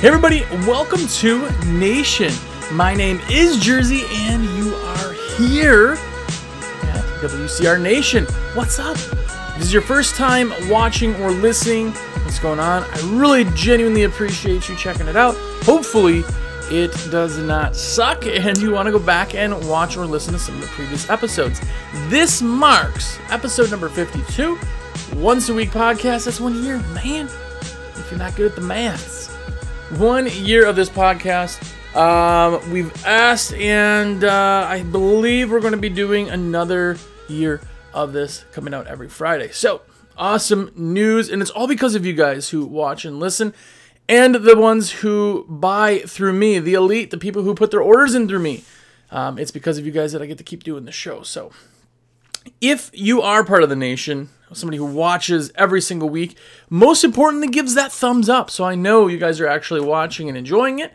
Hey, everybody, welcome to Nation. My name is Jersey, and you are here at WCR Nation. What's up? If this is your first time watching or listening, what's going on? I really genuinely appreciate you checking it out. Hopefully, it does not suck, and you want to go back and watch or listen to some of the previous episodes. This marks episode number 52. Once a week podcast. That's one year, man. If you're not good at the maths, one year of this podcast. Um, we've asked, and uh, I believe we're going to be doing another year of this coming out every Friday. So awesome news, and it's all because of you guys who watch and listen, and the ones who buy through me, the elite, the people who put their orders in through me. Um, it's because of you guys that I get to keep doing the show. So if you are part of the nation, somebody who watches every single week, most importantly, gives that thumbs up. So I know you guys are actually watching and enjoying it.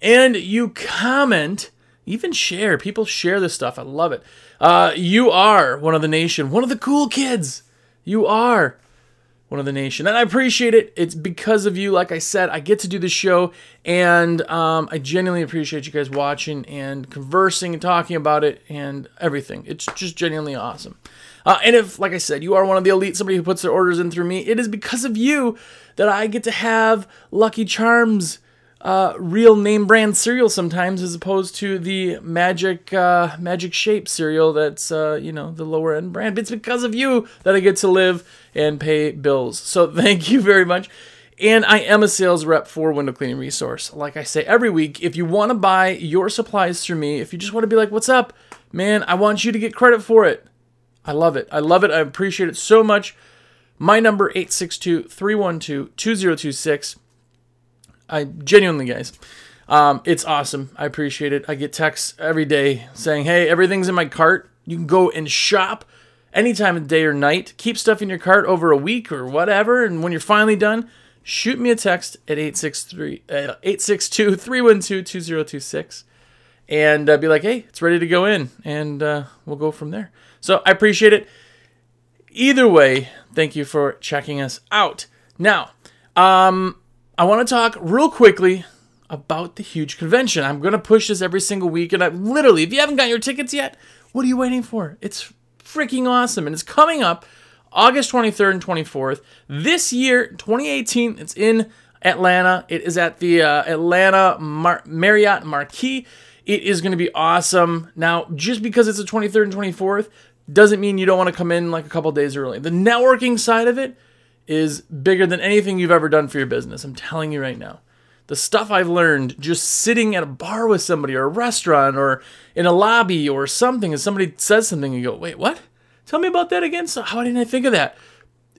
And you comment, even share. People share this stuff. I love it. Uh, you are one of the nation, one of the cool kids. You are one of the nation. And I appreciate it. It's because of you. Like I said, I get to do the show, and um, I genuinely appreciate you guys watching and conversing and talking about it and everything. It's just genuinely awesome. Uh, and if, like I said, you are one of the elite, somebody who puts their orders in through me, it is because of you that I get to have Lucky Charms uh, real name brand cereal sometimes, as opposed to the magic uh, magic shape cereal that's uh, you know the lower end brand. But it's because of you that I get to live and pay bills. So thank you very much. And I am a sales rep for Window Cleaning Resource. Like I say every week, if you want to buy your supplies through me, if you just want to be like, "What's up, man?" I want you to get credit for it. I love it. I love it. I appreciate it so much. My number 862-312-2026. I genuinely, guys, um, it's awesome. I appreciate it. I get texts every day saying, "Hey, everything's in my cart. You can go and shop anytime of day or night. Keep stuff in your cart over a week or whatever, and when you're finally done, shoot me a text at 863 uh, 862-312-2026 and uh, be like, "Hey, it's ready to go in," and uh, we'll go from there. So I appreciate it. Either way, thank you for checking us out. Now, um, I want to talk real quickly about the huge convention. I'm going to push this every single week, and I literally, if you haven't got your tickets yet, what are you waiting for? It's freaking awesome, and it's coming up August 23rd and 24th this year, 2018. It's in Atlanta. It is at the uh, Atlanta Mar- Marriott Marquis. It is going to be awesome. Now, just because it's the 23rd and 24th doesn't mean you don't want to come in like a couple days early. The networking side of it is bigger than anything you've ever done for your business. I'm telling you right now. The stuff I've learned just sitting at a bar with somebody or a restaurant or in a lobby or something, and somebody says something, and you go, wait, what? Tell me about that again. So, how didn't I think of that?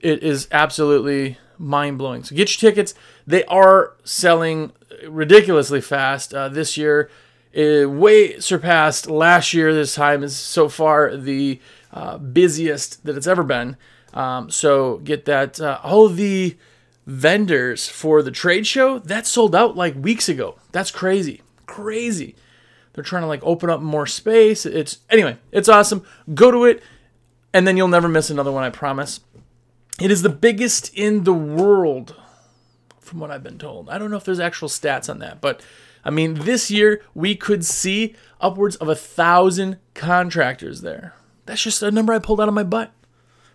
It is absolutely mind blowing. So, get your tickets. They are selling ridiculously fast uh, this year. It way surpassed last year. This time is so far the uh, busiest that it's ever been. Um, so get that. Uh, all the vendors for the trade show that sold out like weeks ago. That's crazy, crazy. They're trying to like open up more space. It's anyway, it's awesome. Go to it, and then you'll never miss another one. I promise. It is the biggest in the world, from what I've been told. I don't know if there's actual stats on that, but I mean, this year we could see upwards of a thousand contractors there. That's just a number I pulled out of my butt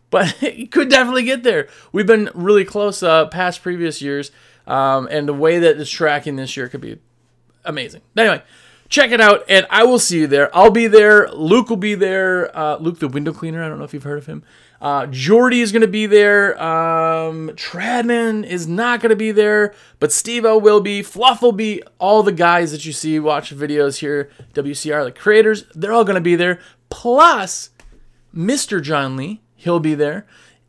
but it could definitely get there. We've been really close uh, past previous years, um, and the way that it's tracking this year could be amazing. Anyway, check it out, and I will see you there. I'll be there. Luke will be there. Uh, Luke, the window cleaner. I don't know if you've heard of him. Uh, Jordy is going to be there. Um, Tradman is not going to be there, but Steve will be. Fluff will be. All the guys that you see watch videos here, WCR, the creators, they're all going to be there. Plus, Mr. John Lee he'll be there.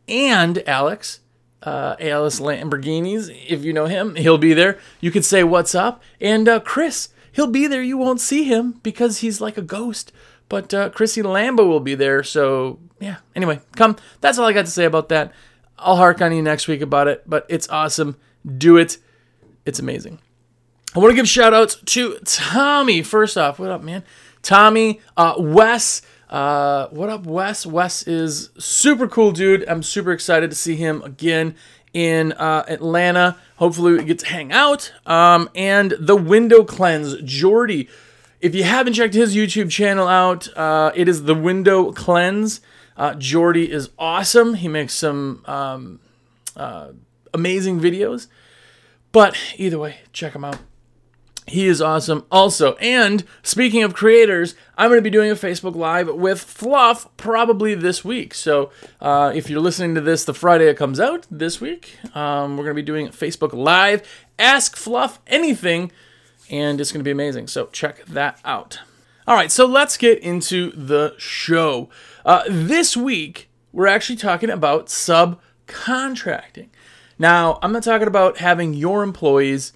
And Alex, uh, Alice Lamborghinis, if you know him, he'll be there. You could say, What's up? And uh, Chris, he'll be there. You won't see him because he's like a ghost. But uh, Chrissy Lambo will be there. So, yeah. Anyway, come. That's all I got to say about that. I'll hark on you next week about it, but it's awesome. Do it. It's amazing. I want to give shout outs to Tommy. First off, what up, man? Tommy, uh, Wes, uh, what up, Wes? Wes is super cool dude. I'm super excited to see him again in uh, Atlanta. Hopefully, we get to hang out. Um, and the Window Cleanse, Jordy. If you haven't checked his YouTube channel out, uh, it is the Window Cleanse. Uh, Jordy is awesome. He makes some um, uh, amazing videos. But either way, check him out. He is awesome. Also, and speaking of creators, I'm going to be doing a Facebook Live with Fluff probably this week. So uh, if you're listening to this the Friday it comes out this week, um, we're going to be doing Facebook Live. Ask Fluff anything, and it's going to be amazing. So check that out. All right, so let's get into the show. Uh, this week, we're actually talking about subcontracting. Now, I'm not talking about having your employees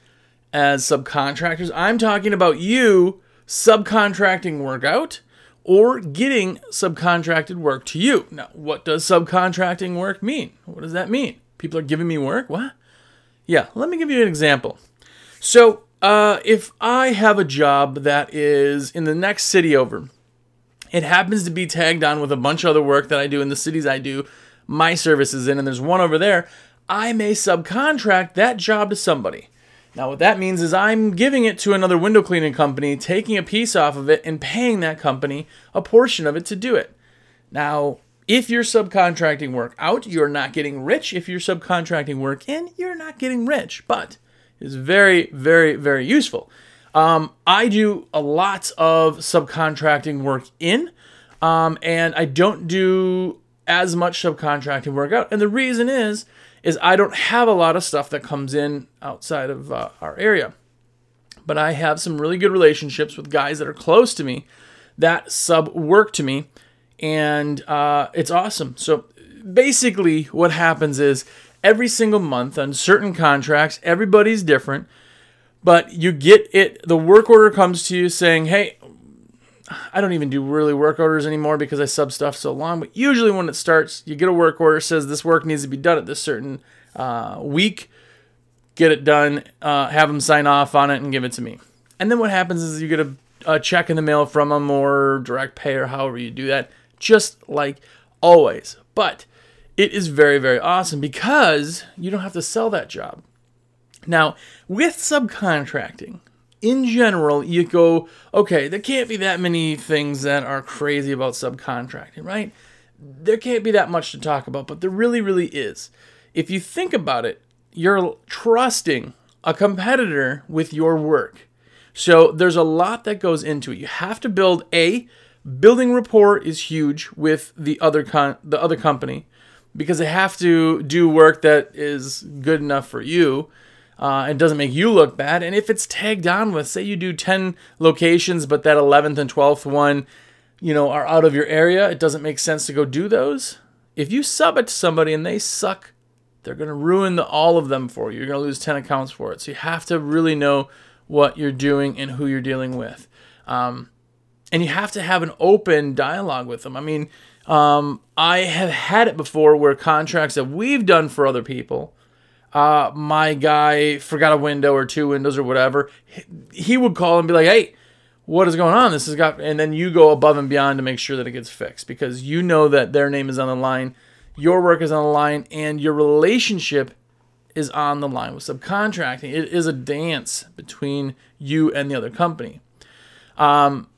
as subcontractors. I'm talking about you subcontracting work out or getting subcontracted work to you. Now, what does subcontracting work mean? What does that mean? People are giving me work? What? Yeah, let me give you an example. So, uh, if I have a job that is in the next city over, it happens to be tagged on with a bunch of other work that I do in the cities I do my services in, and there's one over there, I may subcontract that job to somebody. Now, what that means is I'm giving it to another window cleaning company, taking a piece off of it, and paying that company a portion of it to do it. Now, if you're subcontracting work out, you're not getting rich. If you're subcontracting work in, you're not getting rich. But it's very, very, very useful. Um, I do a lot of subcontracting work in, um, and I don't do as much subcontracting work out. And the reason is is I don't have a lot of stuff that comes in outside of uh, our area. But I have some really good relationships with guys that are close to me that sub work to me, and uh, it's awesome. So basically, what happens is every single month on certain contracts, everybody's different, but you get it. The work order comes to you saying, "Hey, I don't even do really work orders anymore because I sub stuff so long. But usually when it starts, you get a work order says this work needs to be done at this certain uh, week. Get it done. Uh, have them sign off on it and give it to me. And then what happens is you get a, a check in the mail from them or direct pay or however you do that, just like always. But it is very very awesome because you don't have to sell that job. Now with subcontracting, in general, you go, okay, there can't be that many things that are crazy about subcontracting, right? There can't be that much to talk about, but there really, really is. If you think about it, you're trusting a competitor with your work. So there's a lot that goes into it. You have to build a building rapport is huge with the other con- the other company because they have to do work that is good enough for you uh, it doesn't make you look bad. And if it's tagged on with, say you do 10 locations, but that 11th and 12th one, you know, are out of your area, it doesn't make sense to go do those. If you sub it to somebody and they suck, they're going to ruin the, all of them for you. You're going to lose 10 accounts for it. So you have to really know what you're doing and who you're dealing with. Um, and you have to have an open dialogue with them. I mean, um, I have had it before where contracts that we've done for other people uh, my guy forgot a window or two windows or whatever, he would call and be like, hey, what is going on? This has got, and then you go above and beyond to make sure that it gets fixed because you know that their name is on the line, your work is on the line, and your relationship is on the line with subcontracting. It is a dance between you and the other company. Um,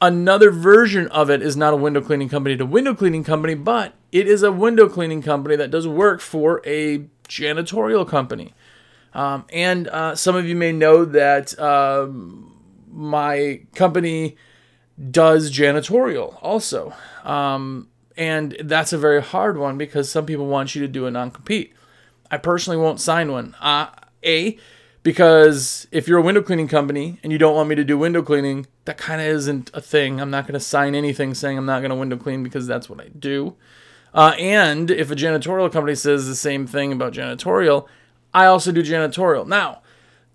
another version of it is not a window cleaning company to window cleaning company, but it is a window cleaning company that does work for a janitorial company. Um, and uh, some of you may know that um, my company does janitorial also. Um, and that's a very hard one because some people want you to do a non compete. I personally won't sign one. Uh, a, because if you're a window cleaning company and you don't want me to do window cleaning, that kind of isn't a thing. I'm not going to sign anything saying I'm not going to window clean because that's what I do. Uh, and if a janitorial company says the same thing about janitorial, I also do janitorial. Now,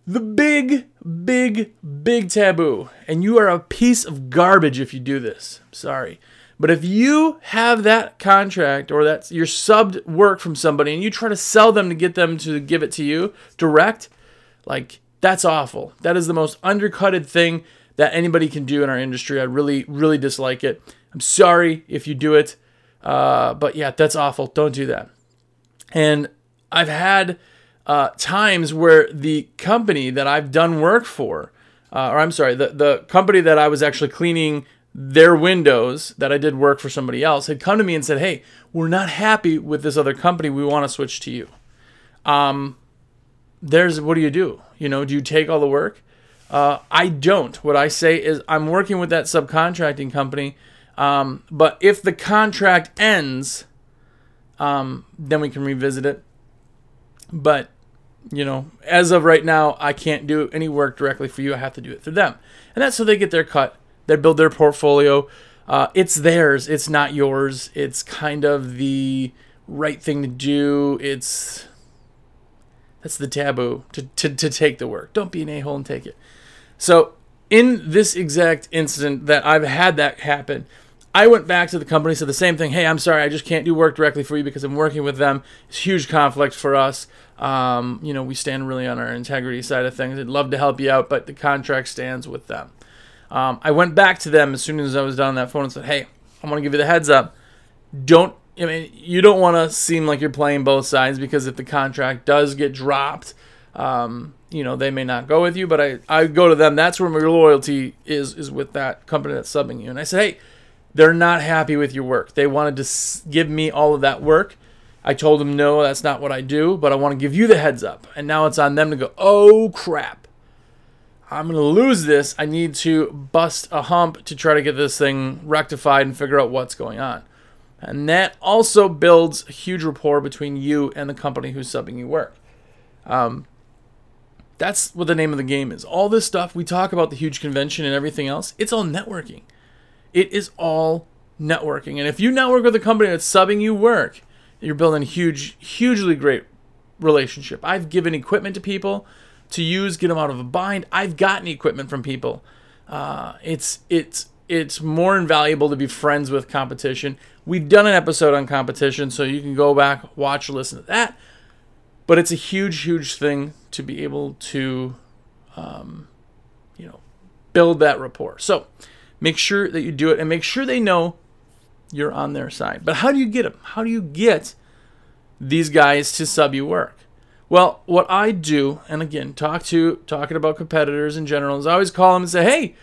the big, big, big taboo, and you are a piece of garbage if you do this. Sorry. But if you have that contract or that's your subbed work from somebody and you try to sell them to get them to give it to you direct, like that's awful. That is the most undercutted thing that anybody can do in our industry. I really, really dislike it. I'm sorry if you do it. Uh, but yeah, that's awful. Don't do that. And I've had uh, times where the company that I've done work for, uh, or I'm sorry, the, the company that I was actually cleaning their windows that I did work for somebody else had come to me and said, Hey, we're not happy with this other company. We want to switch to you. Um, there's what do you do? You know, do you take all the work? Uh, I don't. What I say is I'm working with that subcontracting company, um, but if the contract ends, um, then we can revisit it. But you know, as of right now, I can't do any work directly for you. I have to do it through them, and that's so they get their cut. They build their portfolio. Uh, it's theirs. It's not yours. It's kind of the right thing to do. It's that's the taboo to, to, to take the work. Don't be an a hole and take it. So, in this exact incident that I've had that happen, I went back to the company, said the same thing. Hey, I'm sorry, I just can't do work directly for you because I'm working with them. It's huge conflict for us. Um, you know, we stand really on our integrity side of things. I'd love to help you out, but the contract stands with them. Um, I went back to them as soon as I was done on that phone and said, "Hey, I want to give you the heads up. Don't I mean you don't want to seem like you're playing both sides because if the contract does get dropped, um, you know they may not go with you. But I I go to them. That's where my loyalty is is with that company that's subbing you. And I said, hey, they're not happy with your work. They wanted to give me all of that work. I told them no, that's not what I do. But I want to give you the heads up. And now it's on them to go. Oh crap I'm going to lose this. I need to bust a hump to try to get this thing rectified and figure out what's going on. And that also builds a huge rapport between you and the company who's subbing you work. Um, that's what the name of the game is. All this stuff we talk about the huge convention and everything else, it's all networking. It is all networking. And if you network with a company that's subbing you work, you're building a huge, hugely great relationship. I've given equipment to people to use, get them out of a bind. I've gotten equipment from people. Uh, it's it's it's more invaluable to be friends with competition. We've done an episode on competition, so you can go back, watch, listen to that. But it's a huge, huge thing to be able to, um, you know, build that rapport. So make sure that you do it, and make sure they know you're on their side. But how do you get them? How do you get these guys to sub you work? Well, what I do, and again, talk to talking about competitors in general, is I always call them and say, "Hey,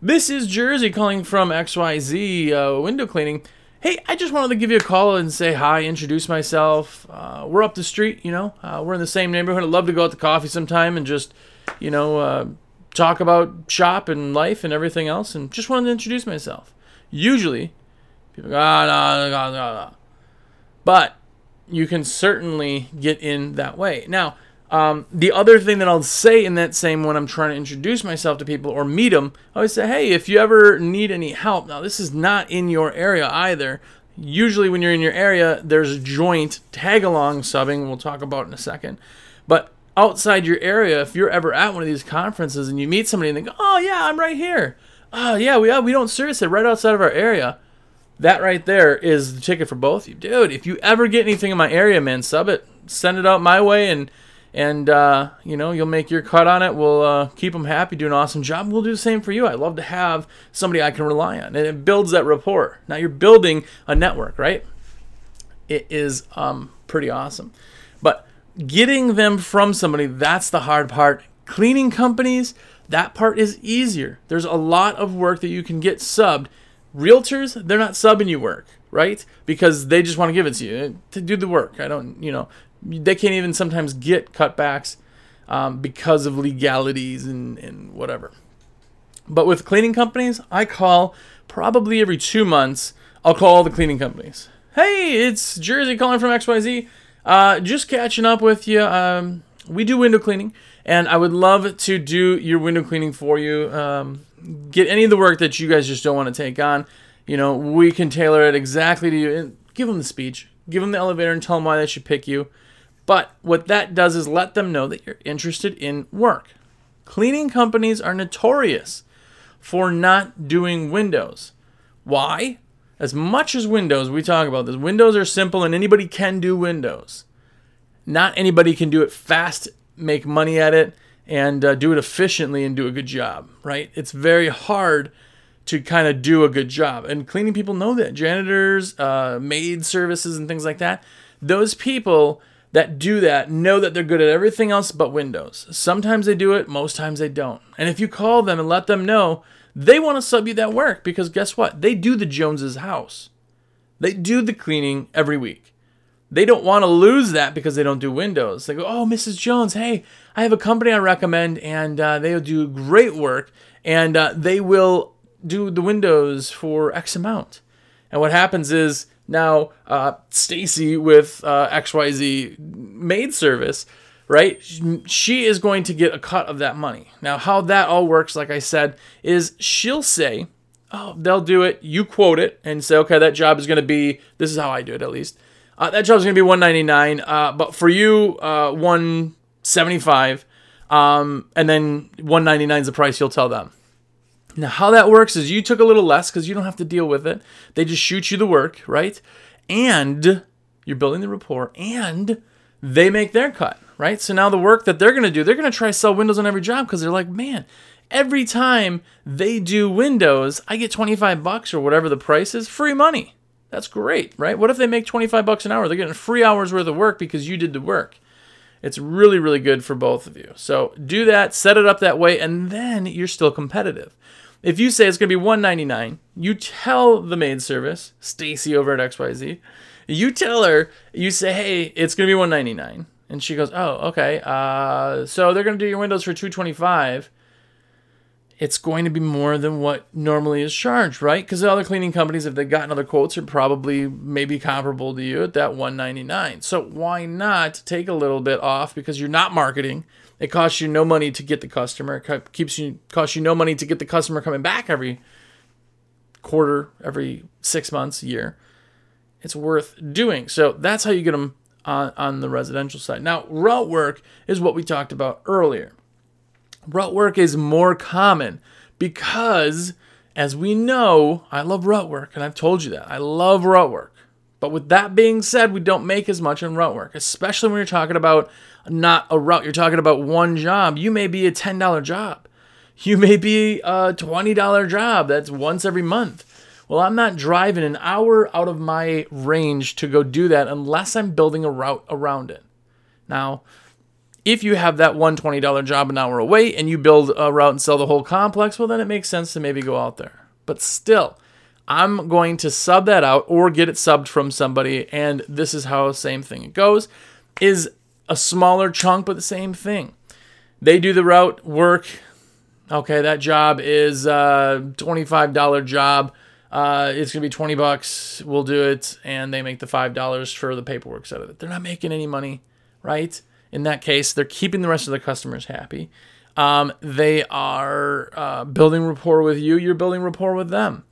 this is Jersey calling from XYZ uh, window cleaning. Hey, I just wanted to give you a call and say hi, introduce myself. Uh, we're up the street, you know, uh, we're in the same neighborhood. I'd love to go out to coffee sometime and just, you know, uh, talk about shop and life and everything else, and just wanted to introduce myself. Usually, people go, ah, no, no, no, no. But you can certainly get in that way. Now, um, the other thing that I'll say in that same when I'm trying to introduce myself to people or meet them, I always say, hey, if you ever need any help, now this is not in your area either. Usually, when you're in your area, there's joint tag along subbing, we'll talk about in a second. But outside your area, if you're ever at one of these conferences and you meet somebody and they go, oh, yeah, I'm right here. Oh, yeah, we, we don't service it right outside of our area that right there is the ticket for both of you, dude. If you ever get anything in my area, man, sub it, send it out my way, and and uh, you know you'll make your cut on it. We'll uh, keep them happy, do an awesome job. We'll do the same for you. I love to have somebody I can rely on, and it builds that rapport. Now you're building a network, right? It is um, pretty awesome, getting them from somebody that's the hard part. Cleaning companies, that part is easier. There's a lot of work that you can get subbed Realtors, they're not subbing you work, right? Because they just want to give it to you to do the work. I don't, you know, they can't even sometimes get cutbacks um, because of legalities and, and whatever. But with cleaning companies, I call probably every two months. I'll call all the cleaning companies. Hey, it's Jersey calling from XYZ. Uh, just catching up with you. Um, we do window cleaning, and I would love to do your window cleaning for you. Um, get any of the work that you guys just don't want to take on. You know, we can tailor it exactly to you and give them the speech, give them the elevator and tell them why they should pick you. But what that does is let them know that you're interested in work. Cleaning companies are notorious for not doing windows. Why? As much as Windows, we talk about this. Windows are simple and anybody can do Windows. Not anybody can do it fast, make money at it, and uh, do it efficiently and do a good job, right? It's very hard to kind of do a good job. And cleaning people know that. Janitors, uh, maid services, and things like that. Those people, that do that know that they're good at everything else but Windows. Sometimes they do it, most times they don't. And if you call them and let them know, they want to sub you that work because guess what? They do the Joneses' house. They do the cleaning every week. They don't want to lose that because they don't do Windows. They go, "Oh, Mrs. Jones, hey, I have a company I recommend, and uh, they'll do great work, and uh, they will do the Windows for X amount." And what happens is now uh, Stacy with uh, XYZ maid service, right? She is going to get a cut of that money. Now, how that all works, like I said, is she'll say, oh, they'll do it. You quote it and say, okay, that job is going to be, this is how I do it at least. Uh, that job is going to be 199 uh, but for you, uh, 175 um, and then 199 is the price you'll tell them. Now, how that works is you took a little less because you don't have to deal with it. They just shoot you the work, right? And you're building the rapport, and they make their cut, right? So now the work that they're going to do, they're going to try to sell Windows on every job because they're like, man, every time they do Windows, I get 25 bucks or whatever the price is, free money. That's great, right? What if they make 25 bucks an hour? They're getting free hours worth of work because you did the work. It's really, really good for both of you. So do that, set it up that way, and then you're still competitive. If you say it's going to be 199, you tell the maid service, Stacy over at XYZ, you tell her, you say, "Hey, it's going to be 199." And she goes, "Oh, okay. Uh, so they're going to do your windows for 225." It's going to be more than what normally is charged, right? Because the other cleaning companies, if they've gotten other quotes, are probably maybe comparable to you at that 199. So why not take a little bit off because you're not marketing? It costs you no money to get the customer. It keeps you costs you no money to get the customer coming back every quarter, every six months, year. It's worth doing. So that's how you get them on, on the residential side. Now, route work is what we talked about earlier. Route work is more common because, as we know, I love route work, and I've told you that. I love route work. But with that being said, we don't make as much in route work, especially when you're talking about not a route. You're talking about one job. You may be a $10 job. You may be a $20 job that's once every month. Well, I'm not driving an hour out of my range to go do that unless I'm building a route around it. Now, if you have that $120 job an hour away and you build a route and sell the whole complex, well, then it makes sense to maybe go out there. But still, I'm going to sub that out or get it subbed from somebody, and this is how the same thing goes. Is a smaller chunk, but the same thing. They do the route work. Okay, that job is uh, a $25 job. Uh, it's gonna be 20 bucks. We'll do it, and they make the five dollars for the paperwork side of it. They're not making any money, right? In that case, they're keeping the rest of the customers happy. Um, they are uh, building rapport with you. You're building rapport with them.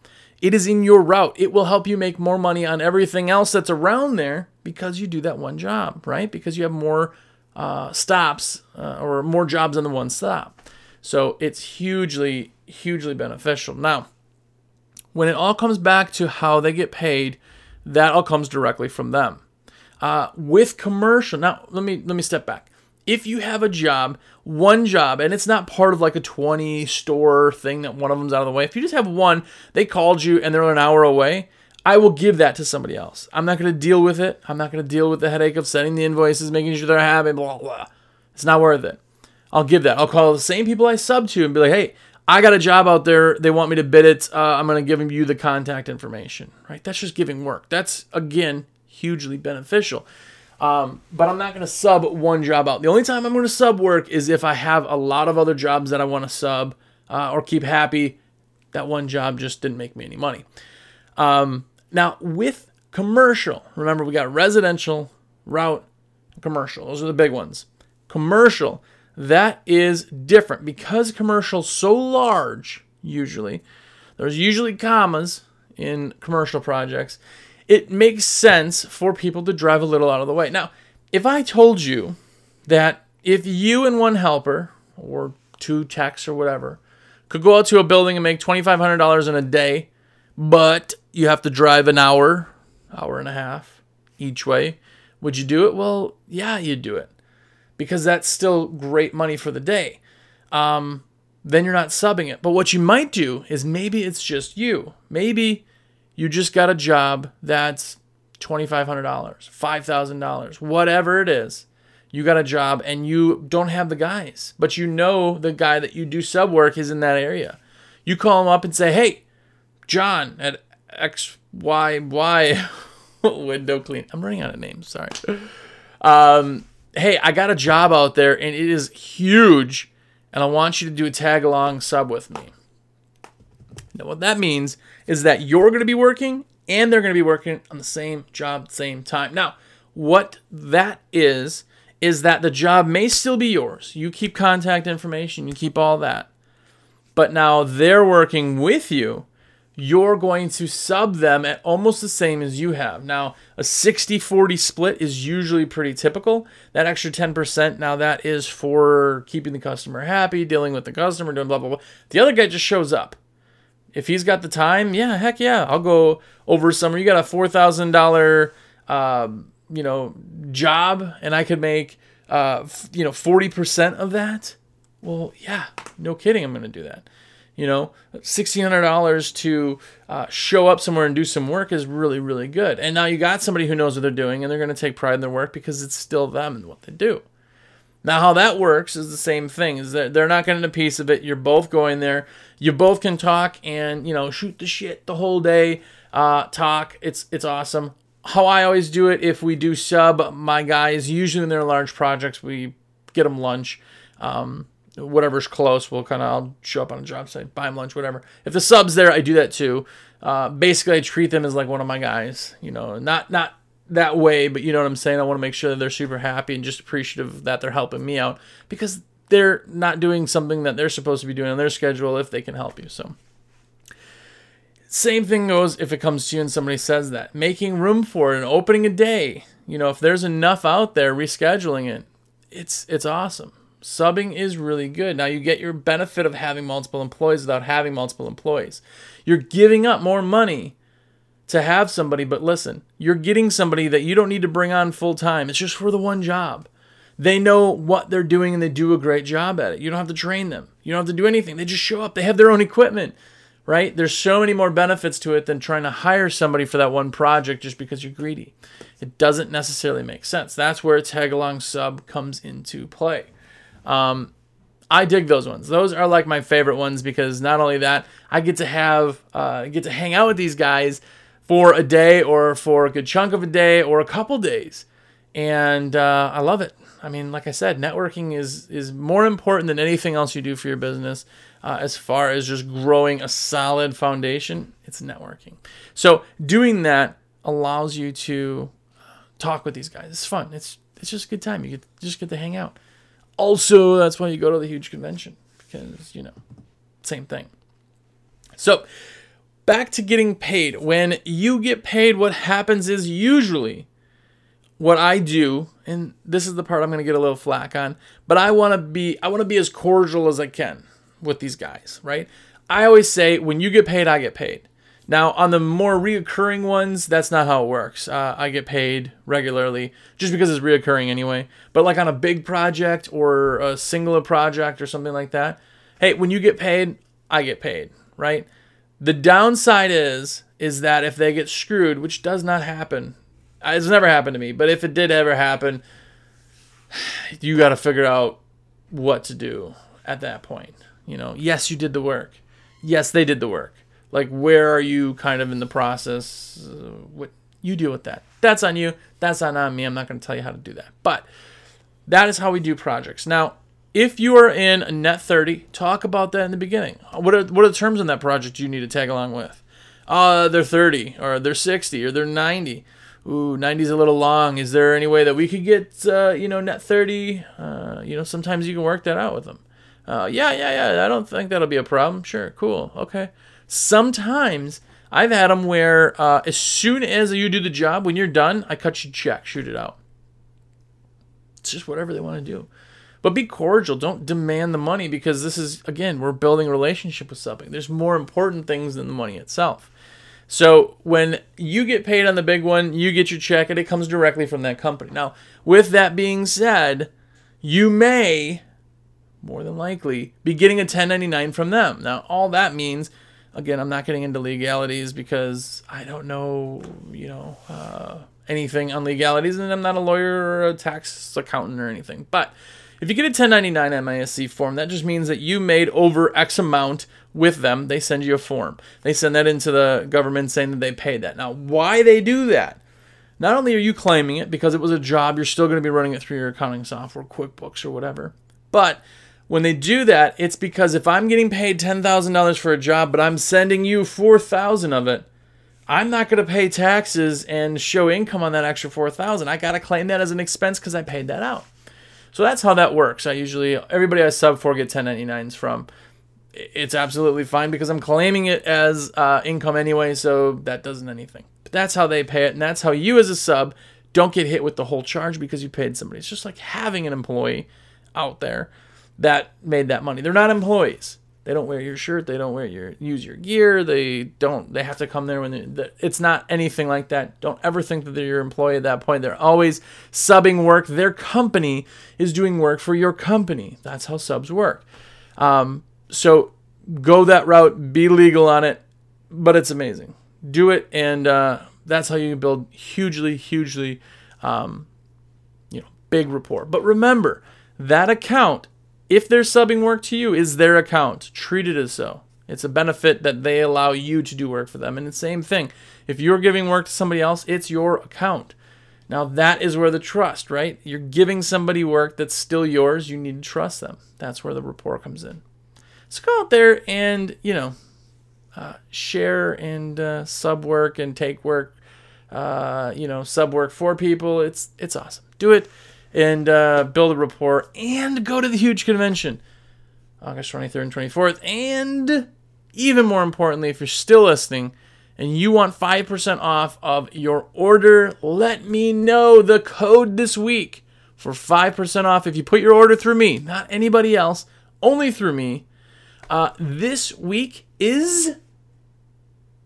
It is in your route. It will help you make more money on everything else that's around there because you do that one job, right? Because you have more uh, stops uh, or more jobs on the one stop. So it's hugely, hugely beneficial. Now, when it all comes back to how they get paid, that all comes directly from them. Uh, with commercial, now let me let me step back if you have a job, one job, and it's not part of like a 20 store thing that one of them's out of the way, if you just have one, they called you and they're an hour away, I will give that to somebody else. I'm not going to deal with it. I'm not going to deal with the headache of sending the invoices, making sure they're happy, blah, blah. It's not worth it. I'll give that. I'll call the same people I sub to and be like, hey, I got a job out there. They want me to bid it. Uh, I'm going to give you the contact information, right? That's just giving work. That's, again, hugely beneficial. Um, but I'm not going to sub one job out. The only time I'm going to sub work is if I have a lot of other jobs that I want to sub uh, or keep happy. That one job just didn't make me any money. Um, now, with commercial, remember we got residential, route, commercial. Those are the big ones. Commercial, that is different because commercial's so large, usually, there's usually commas in commercial projects it makes sense for people to drive a little out of the way. Now, if I told you that if you and one helper or two techs or whatever could go out to a building and make $2,500 in a day, but you have to drive an hour, hour and a half each way, would you do it? Well, yeah, you'd do it because that's still great money for the day. Um, then you're not subbing it. But what you might do is maybe it's just you. Maybe you just got a job that's $2,500, $5,000, whatever it is. You got a job and you don't have the guys, but you know the guy that you do sub work is in that area. You call him up and say, hey, John at XYY window clean. I'm running out of names. Sorry. Um, hey, I got a job out there and it is huge, and I want you to do a tag along sub with me. Now, what that means is that you're going to be working and they're going to be working on the same job, same time. Now, what that is, is that the job may still be yours. You keep contact information, you keep all that. But now they're working with you you're going to sub them at almost the same as you have. Now, a 60 40 split is usually pretty typical. That extra 10%, now that is for keeping the customer happy, dealing with the customer, doing blah, blah, blah. The other guy just shows up. If he's got the time, yeah, heck yeah, I'll go over summer. You got a $4,000, uh, you know, job, and I could make, uh, f- you know, 40% of that. Well, yeah, no kidding, I'm going to do that. You know, $1,600 to uh, show up somewhere and do some work is really, really good. And now you got somebody who knows what they're doing and they're going to take pride in their work because it's still them and what they do. Now, how that works is the same thing. Is that they're not getting a piece of it. You're both going there. You both can talk and you know shoot the shit the whole day. Uh, talk. It's it's awesome. How I always do it if we do sub my guys. Usually in they're large projects, we get them lunch. Um, whatever's close, we'll kind of I'll show up on a job site, buy them lunch, whatever. If the sub's there, I do that too. Uh, basically, I treat them as like one of my guys. You know, not not that way, but you know what I'm saying. I want to make sure that they're super happy and just appreciative that they're helping me out because they're not doing something that they're supposed to be doing on their schedule if they can help you. So. Same thing goes if it comes to you and somebody says that. Making room for it and opening a day. You know, if there's enough out there, rescheduling it. It's it's awesome. Subbing is really good. Now you get your benefit of having multiple employees without having multiple employees. You're giving up more money to have somebody, but listen, you're getting somebody that you don't need to bring on full time. It's just for the one job. They know what they're doing and they do a great job at it. You don't have to train them. You don't have to do anything. They just show up. They have their own equipment, right? There's so many more benefits to it than trying to hire somebody for that one project just because you're greedy. It doesn't necessarily make sense. That's where a tag along sub comes into play. Um, I dig those ones. Those are like my favorite ones because not only that, I get to have uh, get to hang out with these guys for a day or for a good chunk of a day or a couple days, and uh, I love it. I mean, like I said, networking is is more important than anything else you do for your business. Uh, as far as just growing a solid foundation, it's networking. So doing that allows you to talk with these guys. It's fun. It's it's just a good time. You get just get to hang out. Also, that's why you go to the huge convention because, you know, same thing. So, back to getting paid. When you get paid, what happens is usually what I do, and this is the part I'm going to get a little flack on, but I want to be I want to be as cordial as I can with these guys, right? I always say when you get paid, I get paid. Now, on the more reoccurring ones, that's not how it works. Uh, I get paid regularly just because it's reoccurring anyway. But like on a big project or a singular project or something like that, hey, when you get paid, I get paid, right? The downside is is that if they get screwed, which does not happen, uh, it's never happened to me, but if it did ever happen, you got to figure out what to do at that point. You know, yes, you did the work. Yes, they did the work like, where are you kind of in the process? Uh, what you deal with that. That's on you. That's not on me. I'm not going to tell you how to do that. But that is how we do projects. Now, if you are in a net 30, talk about that in the beginning. What are what are the terms on that project you need to tag along with? Uh, they're 30 or they're 60 or they're 90. Ooh, 90 is a little long. Is there any way that we could get uh, you know net 30? Uh, you know, sometimes you can work that out with them. Uh, yeah, yeah, yeah. I don't think that'll be a problem. Sure, cool. Okay. Sometimes I've had them where uh, as soon as you do the job, when you're done, I cut you check, shoot it out. It's just whatever they want to do. But be cordial. Don't demand the money because this is, again, we're building a relationship with something. There's more important things than the money itself. So when you get paid on the big one, you get your check and it comes directly from that company. Now, with that being said, you may, more than likely, be getting a 1099 from them. Now, all that means Again, I'm not getting into legalities because I don't know, you know, uh, anything on legalities, and I'm not a lawyer or a tax accountant or anything. But if you get a 1099 MISC form, that just means that you made over X amount with them. They send you a form. They send that into the government saying that they paid that. Now, why they do that? Not only are you claiming it because it was a job, you're still going to be running it through your accounting software, QuickBooks or whatever. But when they do that, it's because if I'm getting paid $10,000 for a job, but I'm sending you 4,000 of it, I'm not going to pay taxes and show income on that extra 4,000. I got to claim that as an expense cuz I paid that out. So that's how that works. I usually everybody I sub for get 1099s from. It's absolutely fine because I'm claiming it as uh, income anyway, so that doesn't anything. But that's how they pay it, and that's how you as a sub don't get hit with the whole charge because you paid somebody. It's just like having an employee out there that made that money. They're not employees. They don't wear your shirt. They don't wear your use your gear. They don't. They have to come there when it's not anything like that. Don't ever think that they're your employee at that point. They're always subbing work. Their company is doing work for your company. That's how subs work. Um, so go that route. Be legal on it, but it's amazing. Do it, and uh, that's how you build hugely, hugely, um, you know, big rapport. But remember that account if they're subbing work to you, is their account. Treat it as so. It's a benefit that they allow you to do work for them. And the same thing. If you're giving work to somebody else, it's your account. Now that is where the trust, right? You're giving somebody work that's still yours. You need to trust them. That's where the rapport comes in. So go out there and you know uh, share and uh, sub work and take work. Uh, you know, sub work for people. It's it's awesome. Do it and uh, build a rapport and go to the huge convention August 23rd and 24th. And even more importantly, if you're still listening and you want 5% off of your order, let me know the code this week for 5% off if you put your order through me, not anybody else, only through me. Uh, this week is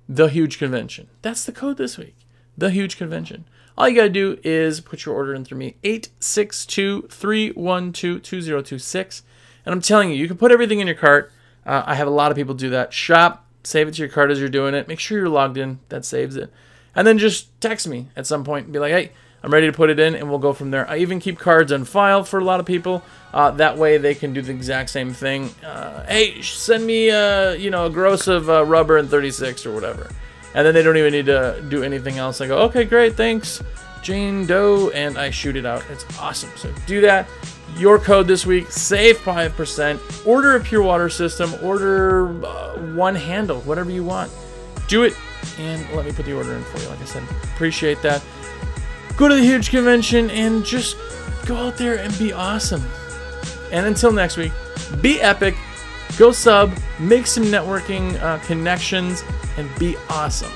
the huge convention. That's the code this week. The huge convention. All you got to do is put your order in through me, 862 312 2026. And I'm telling you, you can put everything in your cart. Uh, I have a lot of people do that. Shop, save it to your cart as you're doing it. Make sure you're logged in. That saves it. And then just text me at some point and be like, hey, I'm ready to put it in, and we'll go from there. I even keep cards on file for a lot of people. Uh, that way, they can do the exact same thing. Uh, hey, send me, uh, you know, a gross of uh, rubber and 36 or whatever and then they don't even need to do anything else. I go, okay, great, thanks, Jane Doe, and I shoot it out. It's awesome. So do that. Your code this week, save 5%. Order a pure water system, order uh, one handle, whatever you want. Do it, and let me put the order in for you. Like I said, appreciate that. Go to the huge convention and just go out there and be awesome. And until next week, be epic, go sub, make some networking uh, connections, and be awesome.